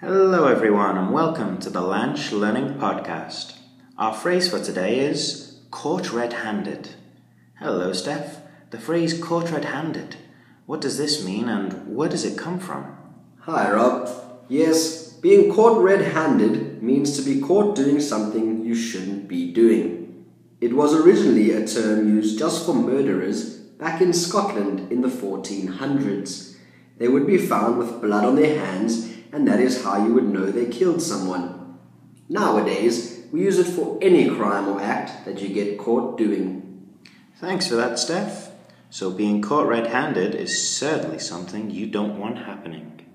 Hello, everyone, and welcome to the Lanch Learning Podcast. Our phrase for today is caught red handed. Hello, Steph. The phrase caught red handed. What does this mean and where does it come from? Hi, Rob. Yes, being caught red handed means to be caught doing something you shouldn't be doing. It was originally a term used just for murderers back in Scotland in the 1400s. They would be found with blood on their hands, and that is how you would know they killed someone. Nowadays, we use it for any crime or act that you get caught doing. Thanks for that, Steph. So, being caught red handed is certainly something you don't want happening.